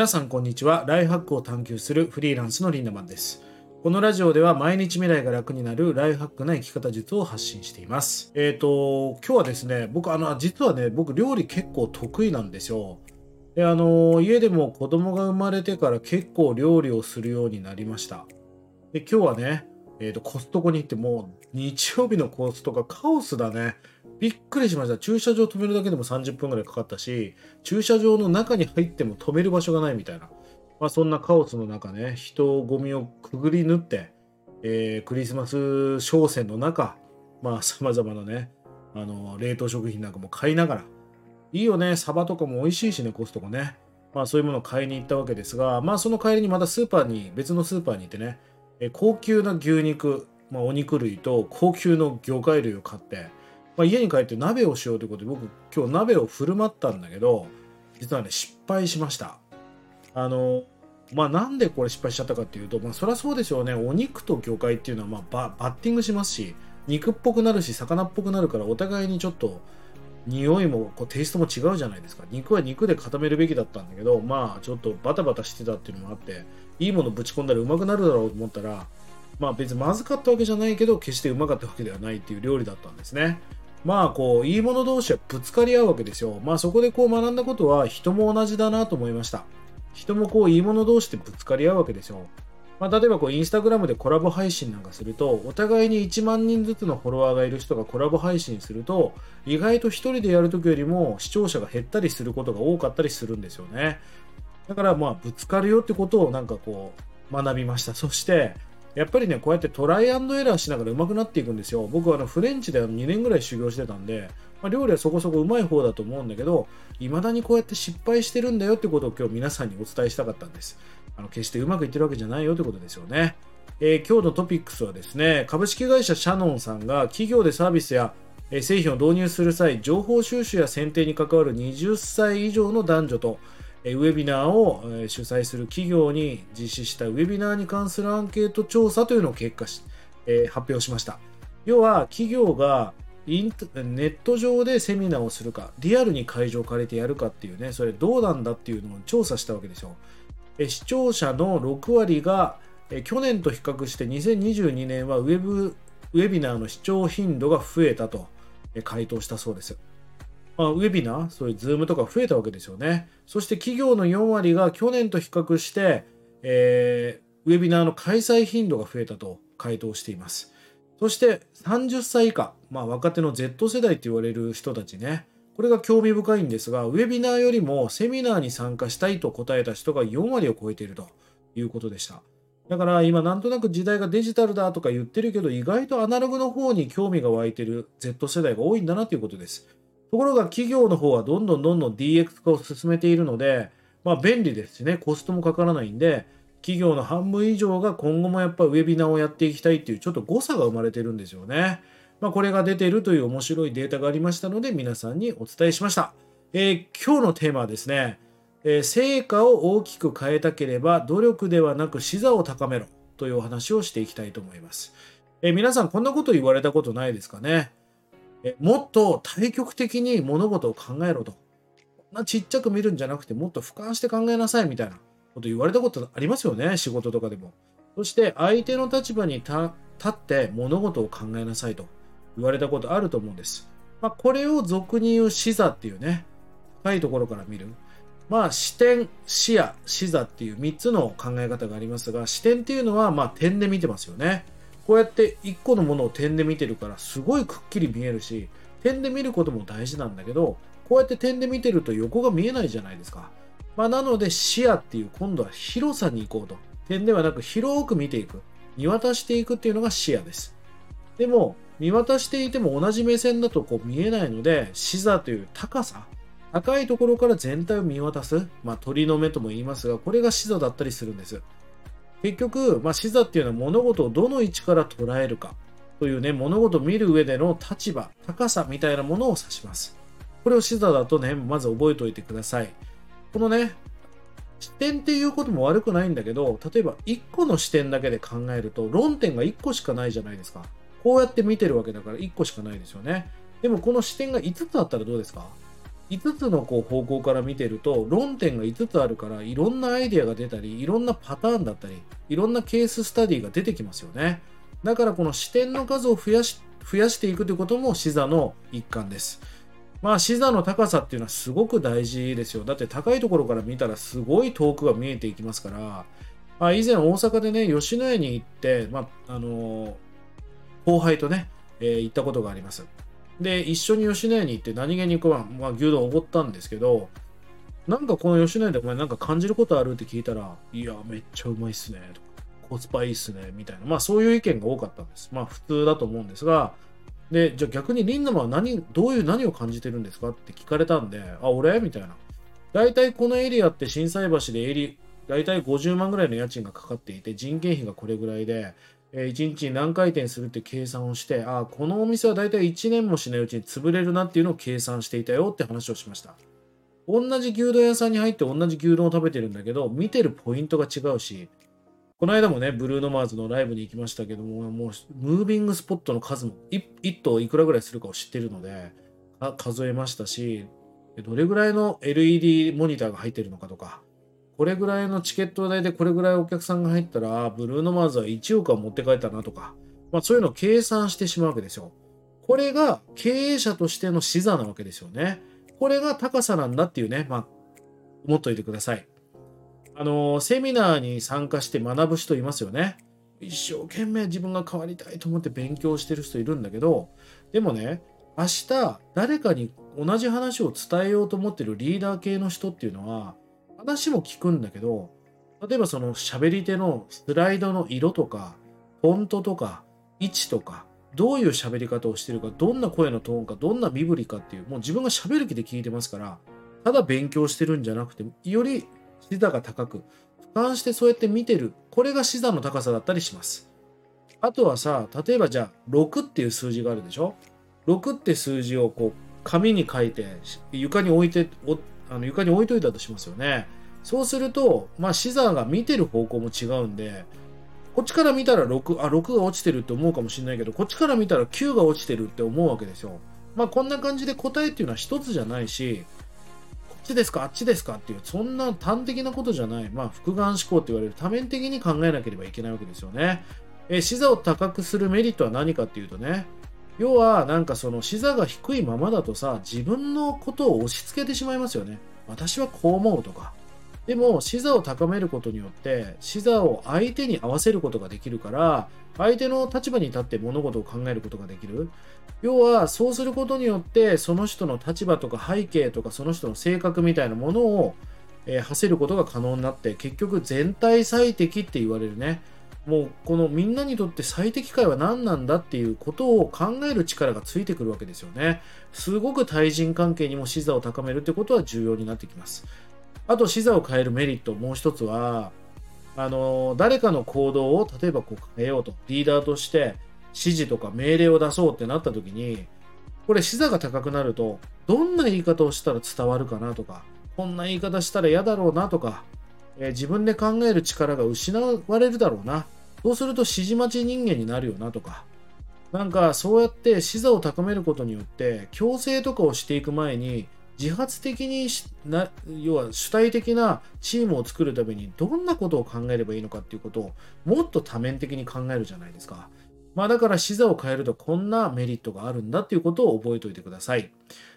皆さんこんにちは。ライフハックを探求するフリーランスのリンダマンです。このラジオでは毎日未来が楽になるライフハックな生き方術を発信しています。えっ、と、今日はですね、僕、あの、実はね、僕料理結構得意なんですよ。で、あの、家でも子供が生まれてから結構料理をするようになりました。で、今日はね、えっ、と、コストコに行ってもう日曜日のコストコカオスだね。びっくりしました。駐車場止めるだけでも30分ぐらいかかったし、駐車場の中に入っても止める場所がないみたいな。まあそんなカオスの中ね、人ゴミをくぐり縫って、えークリスマス商戦の中、まあ様々なね、あの、冷凍食品なんかも買いながら、いいよね、サバとかも美味しいしね、コストコね。まあそういうものを買いに行ったわけですが、まあその帰りにまたスーパーに、別のスーパーに行ってね、えー高級な牛肉、まあお肉類と高級の魚介類を買って、まあ、家に帰って鍋をしようということで僕今日鍋を振る舞ったんだけど実はね失敗しました。あのまあなんでこれ失敗しちゃったかっていうとまあそりゃそうでしょうね。お肉と魚介っていうのはまあバッティングしますし肉っぽくなるし魚っぽくなるからお互いにちょっと匂いもこうテイストも違うじゃないですか。肉は肉で固めるべきだったんだけどまあちょっとバタバタしてたっていうのもあっていいものぶち込んだらうまくなるだろうと思ったらまあ別にまずかったわけじゃないけど決してうまかったわけではないっていう料理だったんですね。まあこういいもの同士はぶつかり合うわけですよ。まあそこでこう学んだことは人も同じだなと思いました。人もこういいもの同士でぶつかり合うわけですよ。まあ、例えばこうインスタグラムでコラボ配信なんかするとお互いに1万人ずつのフォロワーがいる人がコラボ配信すると意外と1人でやるときよりも視聴者が減ったりすることが多かったりするんですよね。だからまあぶつかるよってことをなんかこう学びました。そしてやっぱりねこうやってトライアンドエラーしながら上手くなっていくんですよ僕はあのフレンチで2年ぐらい修行してたんで、まあ、料理はそこそこうまい方だと思うんだけど未だにこうやって失敗してるんだよってことを今日皆さんにお伝えしたかったんですあの決してうまくいってるわけじゃないよってことですよね。えー今日のトピックスはですね、株式会社シャノンさんが企業でサービスや製品を導入する際、情報収集や選定に関わる20歳以上の男女と、ウェビナーを主催する企業に実施したウェビナーに関するアンケート調査というのを結果し、えー発表しました。要は企業がインネット上でセミナーをするか、リアルに会場を借りてやるかっていうね、それどうなんだっていうのを調査したわけですよ。え視聴者の6割が去年と比較して2022年はウェブウェビナーの視聴頻度が増えたと回答したそうです。まあ、ウェビナー、そういう Zoom とか増えたわけですよね。そして企業の4割が去年と比較して、えーウェビナーの開催頻度が増えたと回答しています。そして30歳以下、まあ、若手の Z 世代と言われる人たちね、これが興味深いんですが、ウェビナーよりもセミナーに参加したいと答えた人が4割を超えているということでした。だから今なんとなく時代がデジタルだとか言ってるけど、意外とアナログの方に興味が湧いてる Z 世代が多いんだなということです。ところが企業の方はどんどんどんどん DX 化を進めているので、まあ便利ですしね、コストもかからないんで、企業の半分以上が今後もやっぱウェビナーをやっていきたいっていうちょっと誤差が生まれてるんですよね。まあこれが出てるという面白いデータがありましたので皆さんにお伝えしました。えー今日のテーマはですね、えー成果を大きく変えたければ努力ではなく視座を高めろというお話をしていきたいと思います。えー皆さんこんなこと言われたことないですかね？えもっと対極的に物事を考えろと。こんなちっちゃく見るんじゃなくてもっと俯瞰して考えなさいみたいなこと言われたことありますよね、仕事とかでも。そして相手の立場に立立って物事を考えなさいと言われたことあると思うんです。まあ、これを俗に言う視座っていうね、高いところから見る。まあ視点、視野、視座っていう3つの考え方がありますが、視点っていうのはまあ点で見てますよね。こうやって1個のものを点で見てるからすごいくっきり見えるし、点で見ることも大事なんだけど、こうやって点で見てると横が見えないじゃないですか。まあ、なので視野っていう今度は広さに行こうと。点ではなく広く見ていく。見渡していくっていうのが視野です。でも、見渡していても同じ目線だとこう見えないので、視座という高さ、高いところから全体を見渡す、まあ、鳥の目とも言いますが、これが視座だったりするんです。結局、まあ、視座っていうのは物事をどの位置から捉えるかというね、物事を見る上での立場、高さみたいなものを指します。これを視座だとね、まず覚えておいてください。このね、視点っていうことも悪くないんだけど、例えば1個の視点だけで考えると、論点が1個しかないじゃないですか。こうやって見てるわけだから1個しかないですよね。でもこの視点が5つあったらどうですか？5つのこう方向から見てると論点が5つあるからいろんなアイデアが出たりいろんなパターンだったりいろんなケーススタディが出てきますよね。だからこの視点の数を増やし増やしていくということも視座の一環です。まあ視座の高さっていうのはすごく大事ですよ。だって高いところから見たらすごい遠くが見えていきますから、まあ、以前大阪でね吉野家に行って、まあ、あのー、後輩とね、えー、行ったことがあります。で、一緒に吉野家に行って何気にこう、まあ、牛丼おごったんですけど、なんかこの吉野家でお前なんか感じることあるって聞いたら、いや、めっちゃうまいっすね、とか、コスパいいっすね、みたいな。まあそういう意見が多かったんです。まあ普通だと思うんですが、で、じゃあ逆にリンダマは何、どういう何を感じてるんですかって聞かれたんで、あ、俺？みたいな。大体このエリアって心斎橋でエリ、大体50万ぐらいの家賃がかかっていて、人件費がこれぐらいで、え1日に何回転するって計算をして、ああこのお店は大体1年もしないうちに潰れるなっていうのを計算していたよって話をしました。同じ牛丼屋さんに入って同じ牛丼を食べてるんだけど、見てるポイントが違うし、この間もね、ブルーノマーズのライブに行きましたけども、もう、ムービングスポットの数も1、1頭いくらぐらいするかを知ってるので、数えましたし、どれぐらいの LED モニターが入ってるのかとか、これぐらいのチケット代でこれぐらいお客さんが入ったら、ブルーノマーズは1億は持って帰ったなとか、まあ、そういうのを計算してしまうわけですよ。これが経営者としての視座なわけですよね。これが高さなんだっていうね、まあ、思っといてください。あの、セミナーに参加して学ぶ人いますよね。一生懸命自分が変わりたいと思って勉強してる人いるんだけど、でもね、明日誰かに同じ話を伝えようと思ってるリーダー系の人っていうのは、話も聞くんだけど、例えばその喋り手のスライドの色とか、フォントとか、位置とか、どういう喋り方をしてるか、どんな声のトーンか、どんな身振りかっていう、もう自分が喋る気で聞いてますから、ただ勉強してるんじゃなくて、より視座が高く、俯瞰してそうやって見てる、これが視座の高さだったりします。あとはさ、例えばじゃあ、6っていう数字があるでしょ ?6 って数字をこう、紙に書いて、床に置いて、あの床に置いといたとしますよね。そうすると、まあ、視座が見てる方向も違うんで、こっちから見たら6、あ、6が落ちてるって思うかもしれないけど、こっちから見たら9が落ちてるって思うわけですよ。まあ、こんな感じで答えっていうのは一つじゃないし、こっちですか、あっちですかっていう、そんな端的なことじゃない。まあ、複眼思考って言われる多面的に考えなければいけないわけですよね。え視座を高くするメリットは何かっていうとね、要はなんかその視座が低いままだとさ自分のことを押し付けてしまいますよね。私はこう思うとか。でも視座を高めることによって視座を相手に合わせることができるから相手の立場に立って物事を考えることができる。要はそうすることによってその人の立場とか背景とかその人の性格みたいなものを、えー、せることが可能になって結局全体最適って言われるね。もうこのみんなにとって最適解は何なんだっていうことを考える力がついてくるわけですよね。すごく対人関係にも視座を高めるってことは重要になってきます。あと視座を変えるメリットもう一つはあの誰かの行動を例えばこう変えようとリーダーとして指示とか命令を出そうってなった時にこれ視座が高くなるとどんな言い方をしたら伝わるかなとかこんな言い方したら嫌だろうなとかえー、自分で考える力が失われるだろうな。そうすると指示待ち人間になるよなとか。なんかそうやって視座を高めることによって強制とかをしていく前に自発的にな要は主体的なチームを作るためにどんなことを考えればいいのかっていうことをもっと多面的に考えるじゃないですか。まあだから視座を変えるとこんなメリットがあるんだっていうことを覚えておいてください。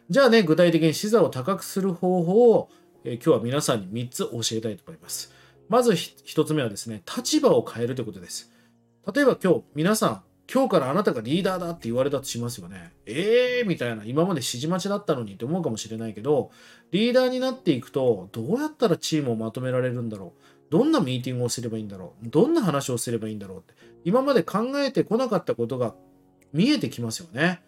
じゃあね、具体的に視座を高くする方法をえ今日は皆さんに3つ教えたいと思います。まず1つ目はですね、立場を変えるということです。例えば今日皆さん、今日からあなたがリーダーだって言われたとしますよね。えーみたいな、今まで指示待ちだったのにって思うかもしれないけど、リーダーになっていくと、どうやったらチームをまとめられるんだろう。どんなミーティングをすればいいんだろう。どんな話をすればいいんだろうって。今まで考えてこなかったことが見えてきますよね。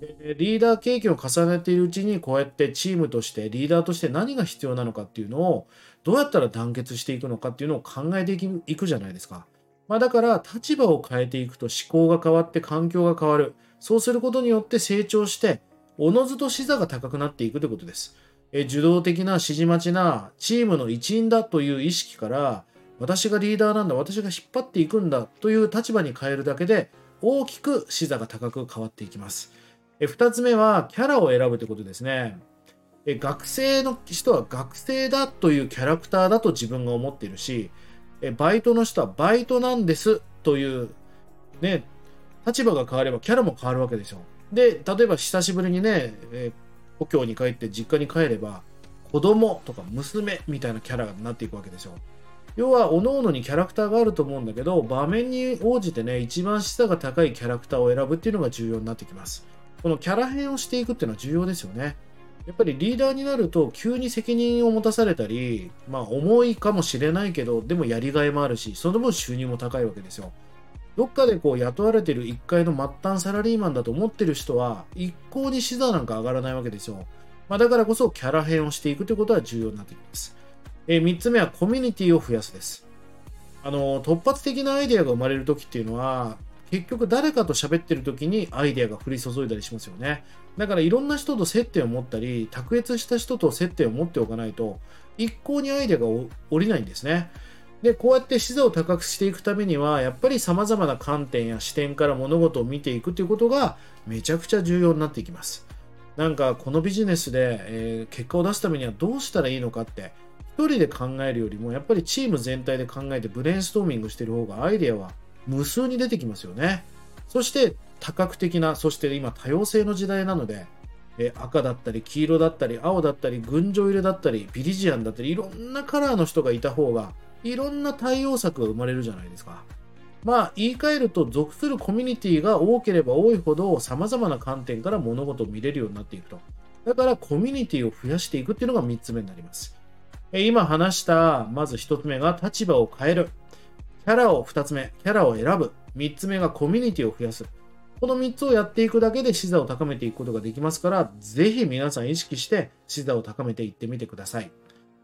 リーダー経験を重ねているうちにこうやってチームとしてリーダーとして何が必要なのかっていうのをどうやったら団結していくのかっていうのを考えていくじゃないですか。まあ、だから立場を変えていくと思考が変わって環境が変わる。そうすることによって成長しておのずと視座が高くなっていくということです。え受動的な指示待ちなチームの一員だという意識から私がリーダーなんだ私が引っ張っていくんだという立場に変えるだけで大きく視座が高く変わっていきます。え2つ目はキャラを選ぶということですね。え学生の人は学生だというキャラクターだと自分が思っているし、えバイトの人はバイトなんですという、ね、立場が変わればキャラも変わるわけですよ。で、例えば久しぶりにね、え故郷に帰って実家に帰れば、子供とか娘みたいなキャラになっていくわけですよ。要は、各々にキャラクターがあると思うんだけど、場面に応じてね、一番質が高いキャラクターを選ぶっていうのが重要になってきます。このキャラ変をしていくっていうのは重要ですよね。やっぱりリーダーになると急に責任を持たされたり、まあ重いかもしれないけど、でもやりがいもあるし、その分収入も高いわけですよ。どっかでこう雇われてる1階の末端サラリーマンだと思ってる人は、一向に資座なんか上がらないわけですよ。まあ、だからこそキャラ変をしていくということは重要になってきます。えー、3つ目はコミュニティを増やすです。あの、突発的なアイデアが生まれるときっていうのは、結局誰かと喋ってる時にアイデアが降り注いだりしますよね。だからいろんな人と接点を持ったり、卓越した人と接点を持っておかないと、一向にアイデアが降りないんですね。で、こうやって視座を高くしていくためには、やっぱり様々な観点や視点から物事を見ていくということがめちゃくちゃ重要になっていきます。なんかこのビジネスで、えー、結果を出すためにはどうしたらいいのかって、一人で考えるよりも、やっぱりチーム全体で考えてブレインストーミングしてる方がアイデアは無数に出てきますよね。そして多角的な、そして今多様性の時代なので、え赤だったり黄色だったり青だったり群青色だったりビリジアンだったりいろんなカラーの人がいた方がいろんな対応策が生まれるじゃないですか。まあ言い換えると属するコミュニティが多ければ多いほど様々な観点から物事を見れるようになっていくと。だからコミュニティを増やしていくっていうのが3つ目になります。今話したまず1つ目が立場を変える。キャラを2つ目、キャラを選ぶ。3つ目がコミュニティを増やす。この3つをやっていくだけで視座を高めていくことができますから、ぜひ皆さん意識して視座を高めていってみてください。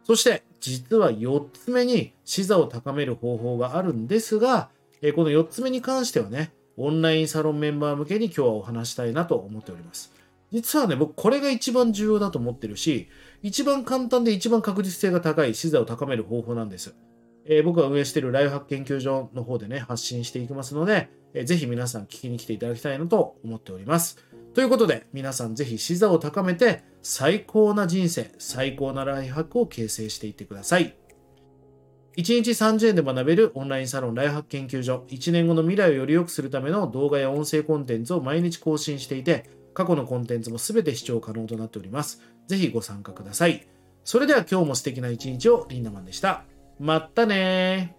そして、実は4つ目に視座を高める方法があるんですが、この4つ目に関してはね、オンラインサロンメンバー向けに今日はお話したいなと思っております。実はね、僕これが一番重要だと思ってるし、一番簡単で一番確実性が高い視座を高める方法なんです。えー、僕が運営しているライフハック研究所の方でね、発信していきますので、えー、ぜひ皆さん聞きに来ていただきたいなと思っております。ということで、皆さんぜひ視座を高めて、最高な人生、最高なライフハックを形成していってください。1日30円で学べるオンラインサロンライフハック研究所、1年後の未来をより良くするための動画や音声コンテンツを毎日更新していて、過去のコンテンツも全て視聴可能となっております。ぜひご参加ください。それでは今日も素敵な一日をリンダマンでした。まったね